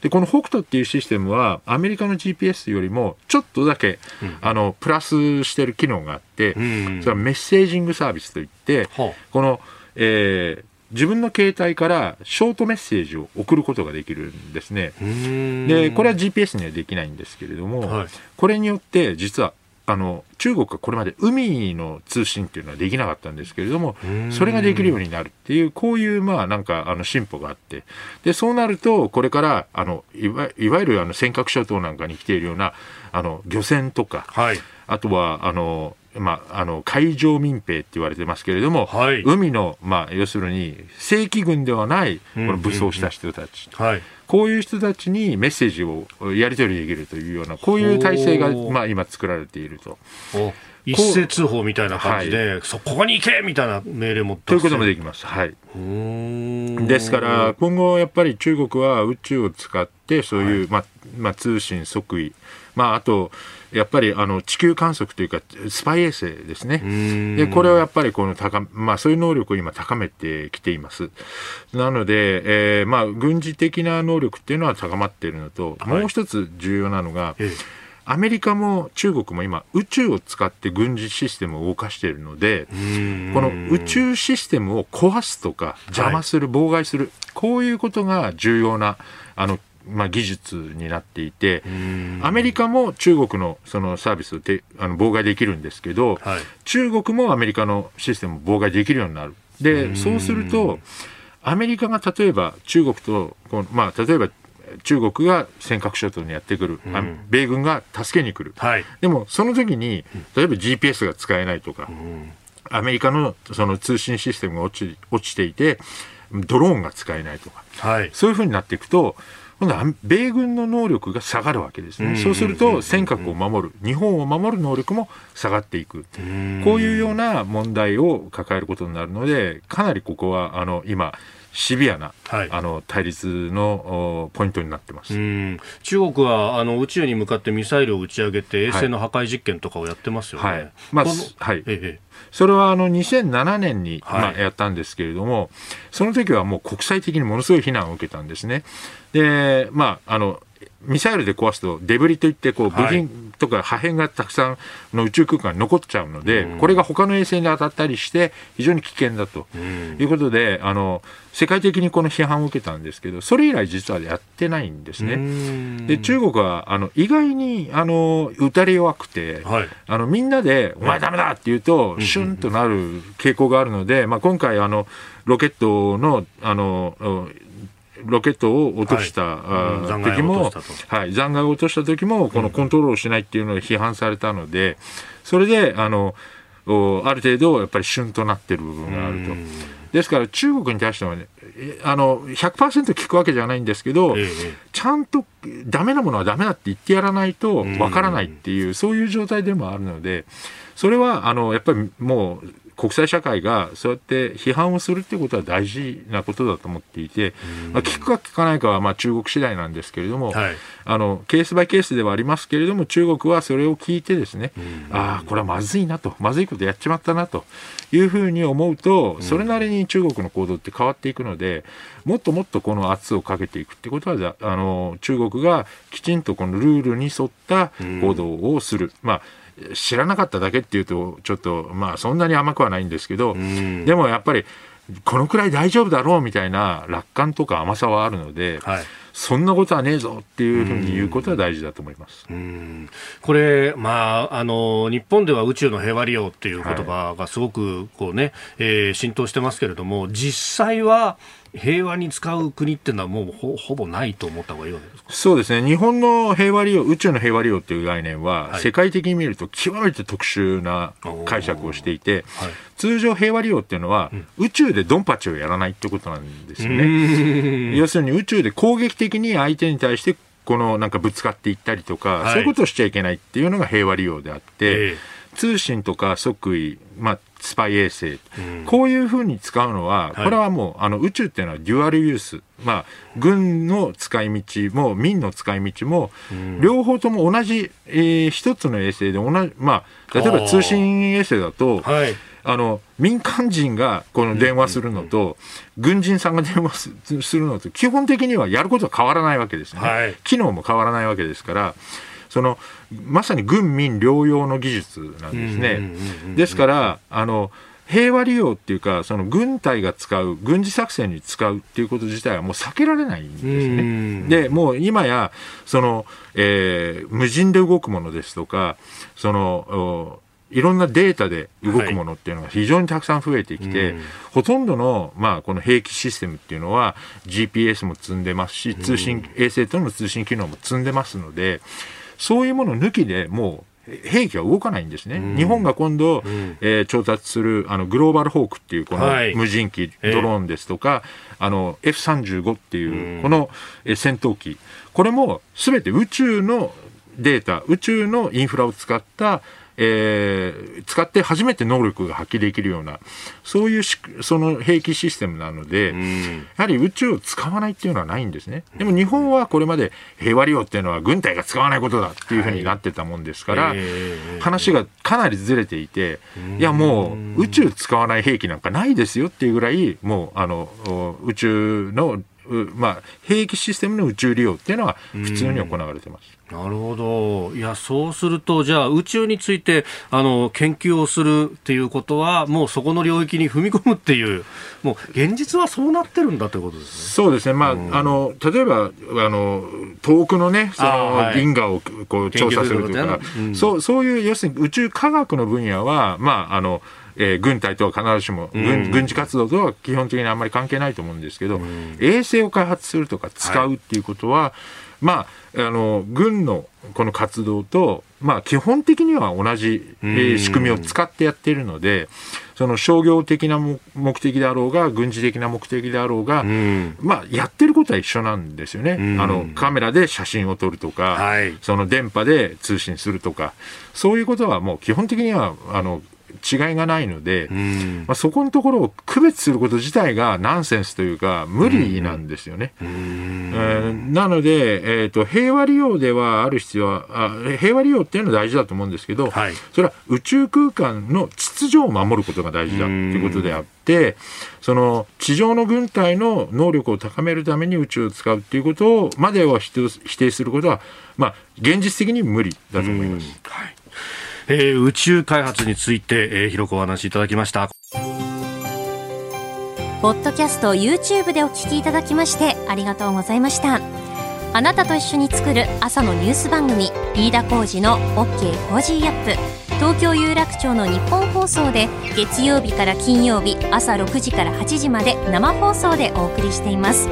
ー、でこの北斗っていうシステムはアメリカの GPS よりもちょっとだけ、うん、あのプラスしてる機能があって、うん、それはメッセージングサービスといって、この、えー、自分の携帯からショートメッセージを送ることができるんですね。で、これは GPS にはできないんですけれども、はい、これによって実はあの中国はこれまで海の通信っていうのはできなかったんですけれども、それができるようになるっていう、こういうまあなんかあの進歩があって、でそうなると、これからあのいわいわゆるあの尖閣諸島なんかに来ているようなあの漁船とか、はい、あとはあのまあ、あの海上民兵って言われてますけれども、はい、海の、まあ、要するに正規軍ではないこの武装した人たち、はい、こういう人たちにメッセージをやり取りできるというようなこういう体制が、まあ、今作られていると。一斉通報みたいな感じで、はい、そこに行けみたいな命令もということもできます。はい。ですから、今後やっぱり中国は宇宙を使って、そういう、はい、まあ、まあ、通信即位、まあ、あと、やっぱりあの地球観測というか、スパイ衛星ですね。で、これをやっぱりこの高、まあそういう能力を今高めてきています。なので、えー、まあ軍事的な能力っていうのは高まっているのと、はい、もう一つ重要なのが、ええアメリカも中国も今、宇宙を使って軍事システムを動かしているので、この宇宙システムを壊すとか、邪魔する、妨害する、こういうことが重要な、あの、まあ、技術になっていて、アメリカも中国のそのサービスをてあの妨害できるんですけど、はい、中国もアメリカのシステムを妨害できるようになる。で、そうすると、アメリカが例えば中国と、まあ、例えば中国が尖閣諸島にやってくる、うん、米軍が助けに来る、はい、でもその時に例えば GPS が使えないとか、うん、アメリカのその通信システムが落ち落ちていてドローンが使えないとか、はい、そういうふうになっていくと米軍の能力が下がるわけですね、そうすると尖閣を守る、日本を守る能力も下がっていく、こういうような問題を抱えることになるので、かなりここはあの今、シビアな、はい、あの対立のポイントになってます。中国はあの宇宙に向かってミサイルを打ち上げて衛星の破壊実験とかをやってますよね。はい、まあ、はい、ええそれはあの2007年に、まあ、やったんですけれども、はい、その時はもう国際的にものすごい非難を受けたんですね。で、まあ、あの、ミサイルで壊すとデブリといってこう部品とか破片がたくさんの宇宙空間に残っちゃうので、はい、これが他の衛星に当たったりして非常に危険だということで、あの世界的にこの批判を受けたんですけどそれ以来実はやってないんですね。で中国はあの意外にあの打たれ弱くて、はい、あのみんなで「お前ダメだ!」って言うとシュンとなる傾向があるので、まあ、今回あのロケットのあのロケットを落とした、はい、時も、はい、残骸を落とした時も、このコントロールしないっていうのが批判されたので、それで、あの、ある程度、やっぱり旬となってる部分があると。ですから中国に対してはね、あの100%聞くわけじゃないんですけど、ええ、ちゃんとダメなものはダメだって言ってやらないとわからないっていう、そういう状態でもあるので、それはあのやっぱりもう国際社会がそうやって批判をするってことは大事なことだと思っていて、まあ、聞くか聞かないかはまあ中国次第なんですけれども、はい、あのケースバイケースではありますけれども中国はそれを聞いてですね、ああこれはまずいなとまずいことやっちまったなというふうに思うとそれなりに中国の行動って変わっていくのでもっともっとこの圧をかけていくってことはあの中国がきちんとこのルールに沿った行動をする。まあ知らなかっただけっていうとちょっとまあそんなに甘くはないんですけど、でもやっぱりこのくらい大丈夫だろうみたいな楽観とか甘さはあるので、はい、そんなことはねえぞっていうふうに言うことは大事だと思います。これ、まあ、あの、日本では宇宙の平和利用っていう言葉がすごくこうね、はい、えー、浸透してますけれども、実際は平和に使う国っていうのはもうほほぼないと思った方がいいわけですか？そうですね。日本の平和利用、宇宙の平和利用っていう概念は、世界的に見ると極めて特殊な解釈をしていて、はい、通常平和利用っていうのは、うん、宇宙でドンパチをやらないってことなんですよね。要するに宇宙で攻撃的に相手に対してこのなんかぶつかっていったりとか、はい、そういうことをしちゃいけないっていうのが平和利用であって、えー、通信とか即位、まあ、スパイ衛星、うん、こういうふうに使うのは、これはもう、あの宇宙っていうのはデュアルユース、まあ、軍の使い道も民の使い道も、両方とも同じ、えー、一つの衛星で同じ、まあ、例えば通信衛星だと、はい。あの民間人がこの電話するのと、軍人さんが電話するのと、基本的にはやることは変わらないわけですね、はい、機能も変わらないわけですから、そのまさに軍民両用の技術なんですね。ですからあの平和利用っていうか、その軍隊が使う、軍事作戦に使うっていうこと自体はもう避けられないんですね。で、もう今や、その、えー、無人で動くものですとか、その、いろんなデータで動くものっていうのが非常にたくさん増えてきて、はい、ほとんどの、まあ、この兵器システムっていうのは GPS も積んでますし、通信、衛星との通信機能も積んでますので、そういうもの抜きでもう兵器は動かないんですね、うん、日本が今度、うん、えー、調達するあのグローバルホークっていうこの無人機、はい、ドローンですとか、えー、あの F35 っていうこの戦闘機、これもすべて宇宙のデータ、宇宙のインフラを使ったえー、使って初めて能力が発揮できるような、そういうその兵器システムなので、やはり宇宙を使わないっていうのはないんですね。でも日本はこれまで平和利用っていうのは軍隊が使わないことだっていうふうになってたもんですから、話がかなりずれていて、いやもう宇宙使わない兵器なんかないですよっていうぐらい、もうあの宇宙のまあ、兵器システムの宇宙利用っていうのは普通に行われてます。なるほど。いや、そうすると、じゃあ、宇宙について、あの、研究をするっていうことは、もうそこの領域に踏み込むっていう、もう、現実はそうなってるんだということですね。そうですね。まあ、うん、あの、例えば、あの、遠くのね、その、銀河をこう調査するとか、うん、そう、そういう、要するに宇宙科学の分野は、まあ、あの、えー、軍隊とは必ずしも軍,、軍事活動とは基本的にあんまり関係ないと思うんですけど、衛星を開発するとか使うっていうことは、はい、まあ、あの軍のこの活動と、まあ、基本的には同じ、えー、仕組みを使ってやっているので、その商業的な目的であろうが、軍事的な目的であろうが、まあ、やってることは一緒なんですよね。あの、カメラで写真を撮るとか、はい、その電波で通信するとか、そういうことはもう基本的には、あの、違いがないので、まあ、そこのところを区別すること自体がナンセンスというか無理なんですよね。えー、なので、えーと、平和利用ではある必要はあ平和利用っていうのは大事だと思うんですけど、はい、それは宇宙空間の秩序を守ることが大事だということであって。その地上の軍隊の能力を高めるために宇宙を使うっていうことをまでは否定することは、まあ、現実的に無理だと思います。はいえー、宇宙開発について、えー、広くお話いただきました。ポッドキャスト YouTube でお聞きいただきましてありがとうございました。あなたと一緒に作る朝のニュース番組飯田浩二の OK コージーアップ。東京有楽町の日本放送で月曜日から金曜日朝6時から8時まで生放送でお送りしています。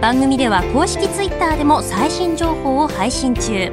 番組では公式 Twitter でも最新情報を配信中。